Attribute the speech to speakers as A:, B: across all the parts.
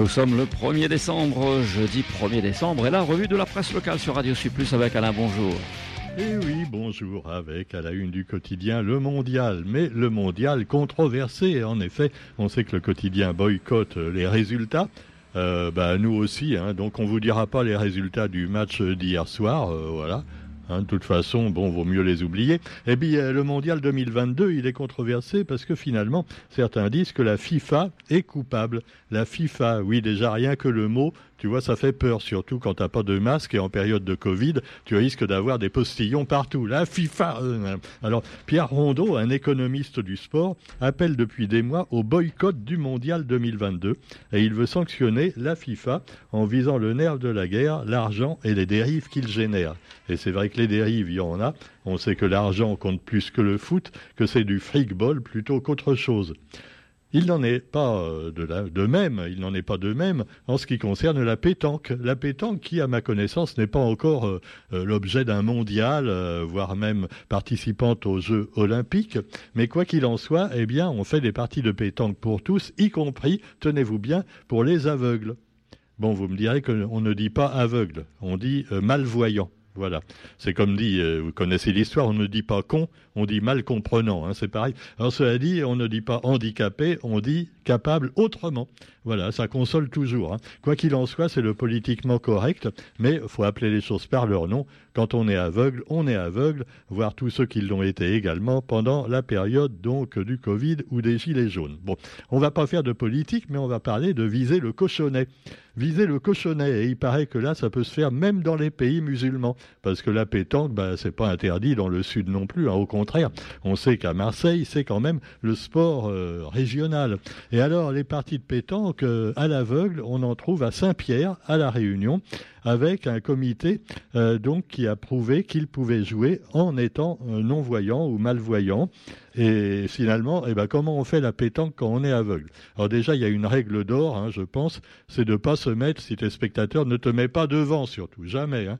A: Nous sommes le 1er décembre, jeudi 1er décembre, et la revue de la presse locale sur Radio Plus avec Alain Bonjour.
B: Eh oui, bonjour, avec à la une du quotidien le mondial, mais le mondial controversé. En effet, on sait que le quotidien boycotte les résultats. Euh, bah, nous aussi, hein, donc on vous dira pas les résultats du match d'hier soir, euh, voilà. Hein, de toute façon, bon, vaut mieux les oublier. Et puis euh, le mondial 2022, il est controversé parce que finalement, certains disent que la FIFA est coupable. La FIFA, oui, déjà rien que le mot, tu vois, ça fait peur, surtout quand t'as pas de masque et en période de Covid, tu risques d'avoir des postillons partout. La FIFA. Euh, alors, Pierre Rondeau, un économiste du sport, appelle depuis des mois au boycott du mondial 2022 et il veut sanctionner la FIFA en visant le nerf de la guerre, l'argent et les dérives qu'il génère. Et c'est vrai que les dérives, il y en a. On sait que l'argent compte plus que le foot, que c'est du fric ball plutôt qu'autre chose. Il n'en est pas euh, de, même, il n'en est pas de même en ce qui concerne la pétanque. La pétanque qui, à ma connaissance, n'est pas encore euh, euh, l'objet d'un mondial, voire même participante aux Jeux olympiques. Mais quoi qu'il en soit, eh bien, on fait des parties de pétanque pour tous, y compris, tenez-vous bien, pour les aveugles. Bon, vous me direz qu'on ne dit pas aveugle, on dit malvoyant. Voilà. C'est comme dit, euh, vous connaissez l'histoire, on ne dit pas con, on dit mal comprenant. Hein, c'est pareil. Alors cela dit, on ne dit pas handicapé, on dit capable autrement. Voilà, ça console toujours. Hein. Quoi qu'il en soit, c'est le politiquement correct, mais faut appeler les choses par leur nom. Quand on est aveugle, on est aveugle, voire tous ceux qui l'ont été également pendant la période donc du Covid ou des gilets jaunes. Bon, on va pas faire de politique, mais on va parler de viser le cochonnet. Viser le cochonnet, et il paraît que là, ça peut se faire même dans les pays musulmans, parce que la pétanque, bah, c'est pas interdit dans le sud non plus. Hein. Au contraire, on sait qu'à Marseille, c'est quand même le sport euh, régional. Et alors, les parties de pétanque euh, à l'aveugle, on en trouve à Saint-Pierre, à La Réunion, avec un comité euh, donc qui a prouvé qu'il pouvait jouer en étant euh, non-voyant ou malvoyant. Et finalement, eh ben, comment on fait la pétanque quand on est aveugle? Alors déjà, il y a une règle d'or, hein, je pense, c'est de ne pas se mettre, si tu es spectateur, ne te mets pas devant surtout, jamais. Hein.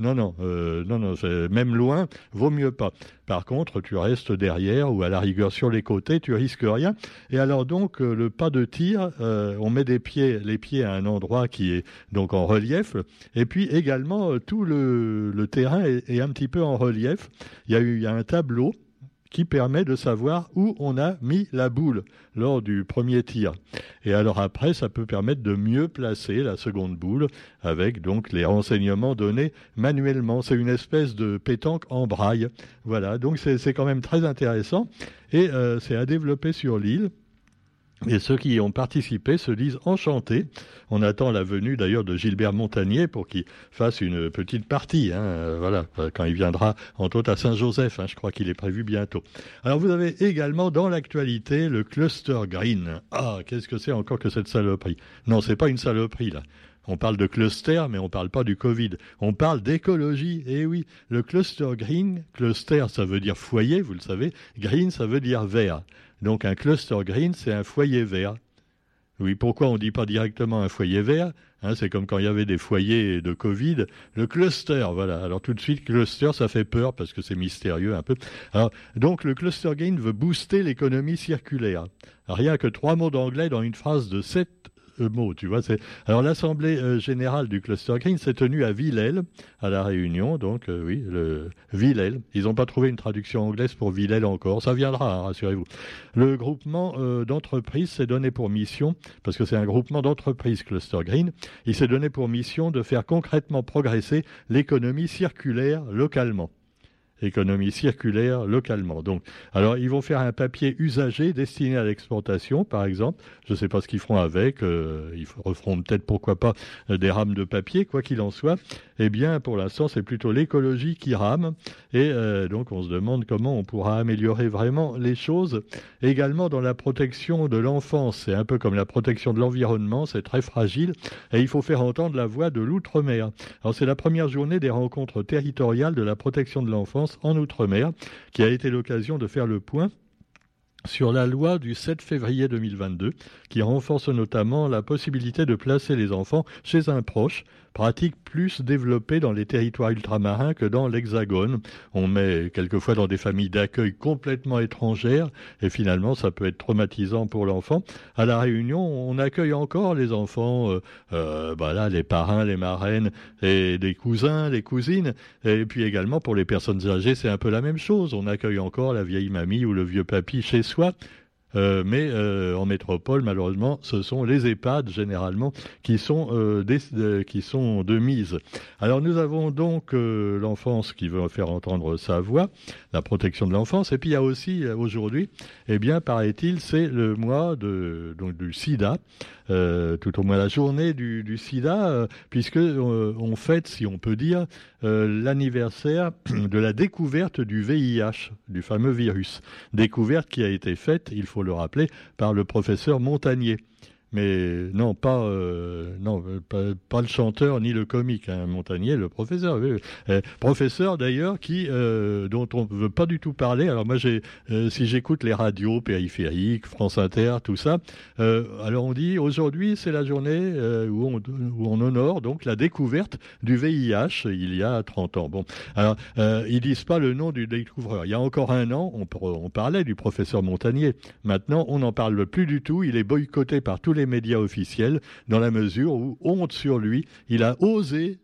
B: Non, non, euh, non, non, même loin, vaut mieux pas. Par contre, tu restes derrière ou à la rigueur sur les côtés, tu risques rien. Et alors donc, euh, le pas de tir, euh, on met les pieds à un endroit qui est donc en relief. Et puis également, tout le, terrain est, un petit peu en relief. Il y a, eu, il y a un tableau qui permet de savoir où on a mis la boule lors du premier tir. Et alors après, ça peut permettre de mieux placer la seconde boule avec donc les renseignements donnés manuellement. C'est une espèce de pétanque en braille. Voilà, donc c'est quand même très intéressant et euh, c'est à développer sur l'île. Et ceux qui y ont participé se disent enchantés. On attend la venue d'ailleurs de Gilbert Montagnier pour qu'il fasse une petite partie. Hein, voilà, quand il viendra en autres à Saint-Joseph. Hein, je crois qu'il est prévu bientôt. Alors vous avez également dans l'actualité le cluster green. Ah, qu'est-ce que c'est encore que cette saloperie? Non, c'est pas une saloperie là. On parle de cluster, mais on ne parle pas du Covid. On parle d'écologie. Eh oui, le cluster green, cluster, ça veut dire foyer, vous le savez. Green, ça veut dire vert. Donc un cluster green, c'est un foyer vert. Oui, pourquoi on ne dit pas directement un foyer vert hein, C'est comme quand il y avait des foyers de Covid. Le cluster, voilà. Alors tout de suite, cluster, ça fait peur parce que c'est mystérieux un peu. Donc le cluster green veut booster l'économie circulaire. Rien que trois mots d'anglais dans une phrase de sept mots, tu vois. Alors l'assemblée euh, générale du cluster green s'est tenue à Villèle, à la Réunion, donc euh, oui, le Villèle. Ils n'ont pas trouvé une traduction anglaise pour Villèle encore, ça viendra, hein, rassurez-vous. Le groupement euh, d'entreprises s'est donné pour mission, parce que c'est un groupement d'entreprises cluster green, il s'est donné pour mission de faire concrètement progresser l'économie circulaire localement économie circulaire localement. Donc, alors ils vont faire un papier usagé destiné à l'exportation, par exemple. Je ne sais pas ce qu'ils feront avec. Euh, ils referont peut-être, pourquoi pas, euh, des rames de papier, quoi qu'il en soit. Eh bien, pour l'instant, c'est plutôt l'écologie qui rame. Et euh, donc, on se demande comment on pourra améliorer vraiment les choses. Également dans la protection de l'enfance, c'est un peu comme la protection de l'environnement, c'est très fragile. Et il faut faire entendre la voix de l'outre-mer. Alors, c'est la première journée des rencontres territoriales de la protection de l'enfance en Outre-mer, qui a été l'occasion de faire le point sur la loi du 7 février 2022, qui renforce notamment la possibilité de placer les enfants chez un proche pratique plus développée dans les territoires ultramarins que dans l'Hexagone. On met quelquefois dans des familles d'accueil complètement étrangères et finalement ça peut être traumatisant pour l'enfant. À la Réunion, on accueille encore les enfants, euh, euh bah les parrains, les marraines et des cousins, les cousines. Et puis également pour les personnes âgées, c'est un peu la même chose. On accueille encore la vieille mamie ou le vieux papy chez soi. Euh, mais euh, en métropole, malheureusement, ce sont les EHPAD généralement qui sont, euh, qui sont de mise. Alors nous avons donc l'enfance qui veut faire entendre sa voix, la protection de l'enfance, et puis il y a aussi aujourd'hui, eh bien, paraît-il, c'est le mois de, donc, du SIDA. Euh, tout au moins la journée du, sida, euh, puisque euh, on fête, si on peut dire, l'anniversaire de la découverte du VIH, du fameux virus. Découverte qui a été faite, il faut le rappeler, par le professeur Montagnier mais non, pas, euh, non, pas, le chanteur ni le comique, hein, Montagnier, le professeur. Euh, professeur d'ailleurs qui, euh, dont on ne veut pas du tout parler. Alors moi, j'ai, si j'écoute les radios périphériques, France Inter, tout ça, alors on dit aujourd'hui c'est la journée où on, honore donc la découverte du VIH il y a 30 ans. Bon, alors ils disent pas le nom du découvreur. Il y a encore un an, on, on parlait du professeur Montagnier. Maintenant, on n'en parle plus du tout. Il est boycotté par tous les médias officiels, dans la mesure où, honte sur lui, il a osé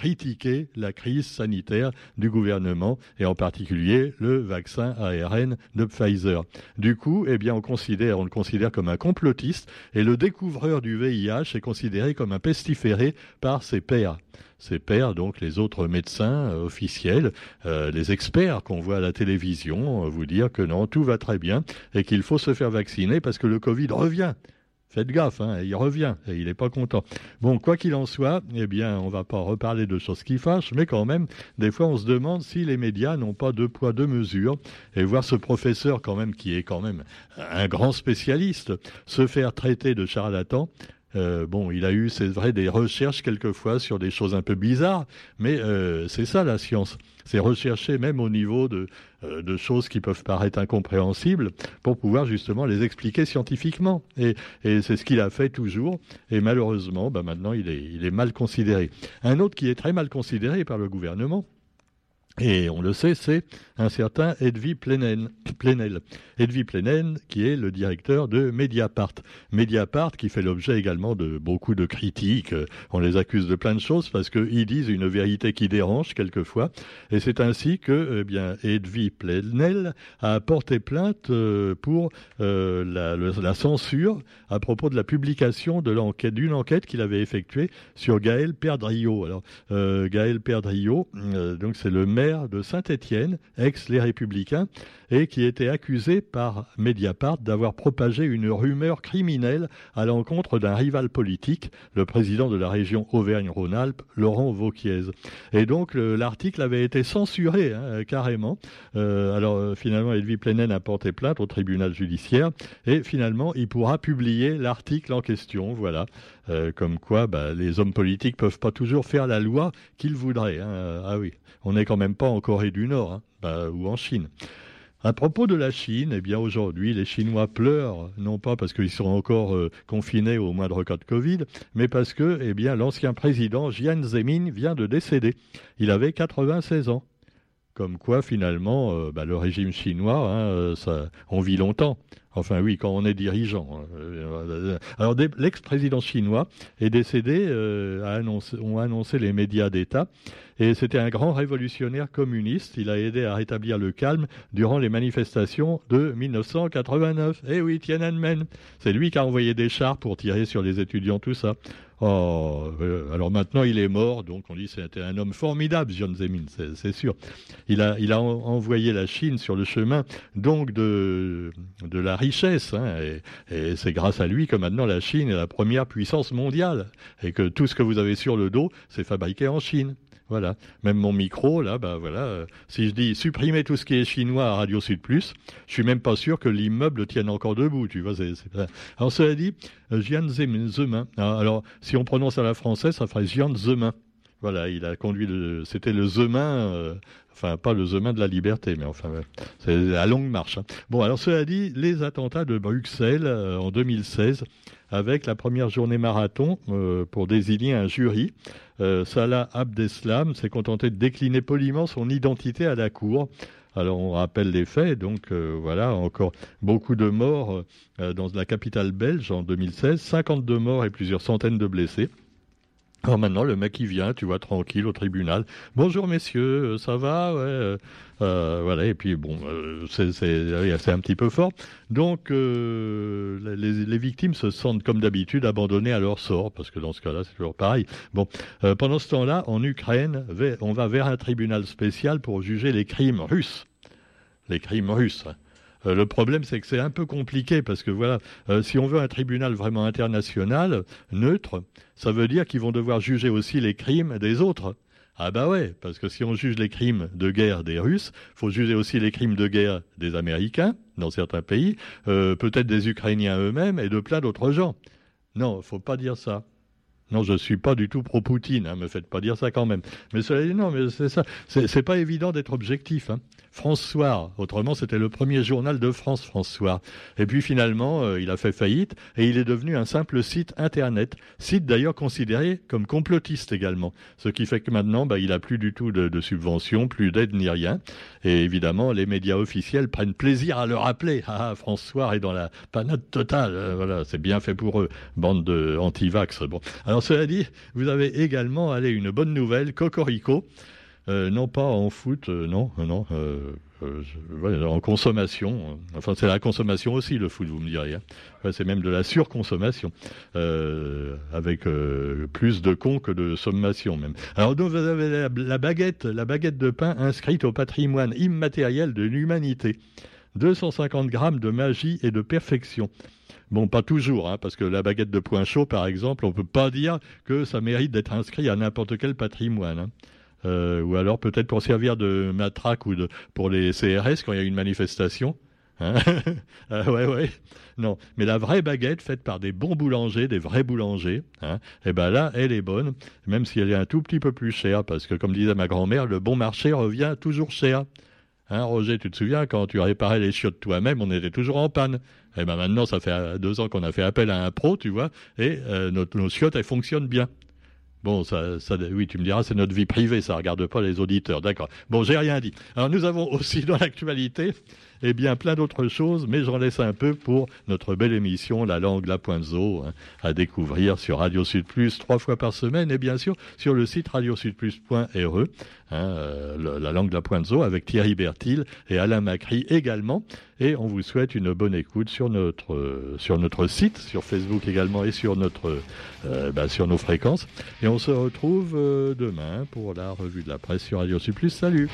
B: critiquer la crise sanitaire du gouvernement et en particulier le vaccin ARN de Pfizer. Du coup, eh bien, on le considère comme un complotiste et le découvreur du VIH est considéré comme un pestiféré par ses pairs. Ses pairs, donc les autres médecins euh, officiels, euh, les experts qu'on voit à la télévision, euh, vous dire que non, tout va très bien et qu'il faut se faire vacciner parce que le Covid revient. Faites gaffe, hein, il revient et il n'est pas content. Bon, quoi qu'il en soit, eh bien, on va pas reparler de choses qui fâchent, mais quand même, des fois, on se demande si les médias n'ont pas deux poids, deux mesures. Et voir ce professeur, quand même, qui est quand même un grand spécialiste, se faire traiter de charlatan, euh, bon, il a eu, c'est vrai, des recherches quelquefois sur des choses un peu bizarres, mais euh, c'est ça la science. C'est rechercher même au niveau de, euh, de, choses qui peuvent paraître incompréhensibles pour pouvoir justement les expliquer scientifiquement. Et, et c'est ce qu'il a fait toujours. Et malheureusement, bah maintenant, il est, il est mal considéré. Un autre qui est très mal considéré par le gouvernement, et on le sait, c'est un certain Edwy Plenel. Edwy Plenel, qui est le directeur de Mediapart. Mediapart, qui fait l'objet également de beaucoup de critiques. On les accuse de plein de choses parce qu'ils disent une vérité qui dérange quelquefois. Et c'est ainsi que, eh bien, Plenel a porté plainte euh, pour euh, la, censure à propos de la publication de l'enquête, d'une enquête qu'il avait effectuée sur Gaël Perdriau. Alors, euh, Gaël Perdriau, donc c'est le maire de Saint-Étienne, ex les Républicains, et qui était accusé par Mediapart d'avoir propagé une rumeur criminelle à l'encontre d'un rival politique, le président de la région Auvergne-Rhône-Alpes, Laurent Vauquiez. Et donc l'article avait été censuré hein, carrément. Euh, alors euh, finalement, Edwy Plenen a porté plainte au tribunal judiciaire et finalement, il pourra publier l'article en question. Voilà. Euh, comme quoi, bah, les hommes politiques peuvent pas toujours faire la loi qu'ils voudraient. Hein. Ah oui, on n'est quand même pas en Corée du Nord hein, bah, ou en Chine. À propos de la Chine, eh bien aujourd'hui, les Chinois pleurent, non pas parce qu'ils sont encore euh, confinés au moindre cas de Covid, mais parce que, eh l'ancien président Jian Zemin vient de décéder. Il avait 96 ans. Comme quoi, finalement, euh, bah, le régime chinois, hein, euh, on vit longtemps. Enfin oui, quand on est dirigeant. Hein. Alors l'ex-président chinois est décédé, ont annoncé les médias d'État. Et c'était un grand révolutionnaire communiste. Il a aidé à rétablir le calme durant les manifestations de 1989. Eh oui, Tiananmen. C'est lui qui a envoyé des chars pour tirer sur les étudiants, tout ça. Oh, euh, alors maintenant il est mort, donc on dit c'était un homme formidable, Jiang Zemin, c'est sûr. Il a, envoyé la Chine sur le chemin donc de, la richesse, hein, et, c'est grâce à lui que maintenant la Chine est la première puissance mondiale, et que tout ce que vous avez sur le dos, c'est fabriqué en Chine. Voilà. Même mon micro, là, bah voilà. Euh, si je dis supprimer tout ce qui est chinois à Radio Sud Plus, je suis même pas sûr que l'immeuble tienne encore debout. Tu vois. Alors cela dit, euh, Jian Zemin. Ah, alors, si on prononce à la française, ça ferait Jian Zemin. Voilà, il a conduit c'était le Zemin, euh, enfin pas le Zemin de la liberté, mais enfin c'est la longue marche. Hein. Bon, alors cela dit, les attentats de Bruxelles euh, en 2016, avec la première journée marathon euh, pour désigner un jury, Salah Abdeslam s'est contenté de décliner poliment son identité à la cour. Alors on rappelle les faits, donc voilà, encore beaucoup de morts dans la capitale belge en 2016, 52 morts et plusieurs centaines de blessés. Alors maintenant, le mec il vient, tu vois, tranquille au tribunal. Bonjour messieurs, euh, ça va? Euh, euh, Voilà, et puis bon, c'est un petit peu fort. Donc, les, victimes se sentent comme d'habitude abandonnées à leur sort, parce que dans ce cas-là, c'est toujours pareil. Bon, pendant ce temps-là, en Ukraine, on va vers un tribunal spécial pour juger les crimes russes. Les crimes russes. Euh, le problème, c'est que c'est un peu compliqué parce que voilà, euh, si on veut un tribunal vraiment international, neutre, ça veut dire qu'ils vont devoir juger aussi les crimes des autres. Ah bah ouais, parce que si on juge les crimes de guerre des Russes, faut juger aussi les crimes de guerre des Américains dans certains pays, euh, peut-être des Ukrainiens eux-mêmes et de plein d'autres gens. Non, faut pas dire ça. Non, je suis pas du tout pro-Poutine, hein, me faites pas dire ça quand même. Mais cela dit, non, mais c'est ça. C'est pas évident d'être objectif. Hein. France Soir. Autrement, c'était le premier journal de France, Soir. Et puis finalement, euh, il a fait faillite et il est devenu un simple site internet. Site d'ailleurs considéré comme complotiste également. Ce qui fait que maintenant, bah, il a plus du tout de, subventions, plus d'aide ni rien. Et évidemment, les médias officiels prennent plaisir à le rappeler. Ah, France Soir est dans la panade totale. Euh, voilà, c'est bien fait pour eux. Bande de anti-vax. Cela dit, vous avez également, allez, une bonne nouvelle. Cocorico. Euh, non pas en foot, euh, non, euh, non, en consommation. Enfin, c'est la consommation aussi, le foot, vous me direz. Hein. c'est même de la surconsommation, avec plus de cons que de sommation même. Alors, donc, vous avez la, baguette, la baguette de pain inscrite au patrimoine immatériel de l'humanité. 250 grammes de magie et de perfection. Bon, pas toujours, hein, parce que la baguette de point chaud, par exemple, on ne peut pas dire que ça mérite d'être inscrit à n'importe quel patrimoine. Hein. Euh, ou alors peut-être pour servir de matraque ou de, pour les CRS quand il y a une manifestation. Hein ah ouais, ouais. Non, mais la vraie baguette faite par des bons boulangers, des vrais boulangers, hein, eh ben là, elle est bonne, même si elle est un tout petit peu plus chère, parce que comme disait ma grand-mère, le bon marché revient toujours cher. Hein, Roger, tu te souviens, quand tu réparais les chiottes toi-même, on était toujours en panne. Eh ben maintenant, ça fait deux ans qu'on a fait appel à un pro, tu vois, et euh, nos, chiottes, elles fonctionnent bien. Bon, ça, oui, tu me diras, c'est notre vie privée, ça regarde pas les auditeurs, d'accord. Bon, j'ai rien dit. Alors, nous avons aussi dans l'actualité et bien plein d'autres choses, mais j'en laisse un peu pour notre belle émission La langue, la pointe zo, hein, à découvrir sur Radio Sud Plus trois fois par semaine et bien sûr sur le site radiosudplus.re, hein, euh, la langue, la pointe zo avec Thierry Bertil et Alain Macri également. Et on vous souhaite une bonne écoute sur notre, euh, sur notre site, sur Facebook également et sur, notre, euh, bah, sur nos fréquences. Et on se retrouve demain pour la revue de la presse sur Radio Sud Plus. Salut!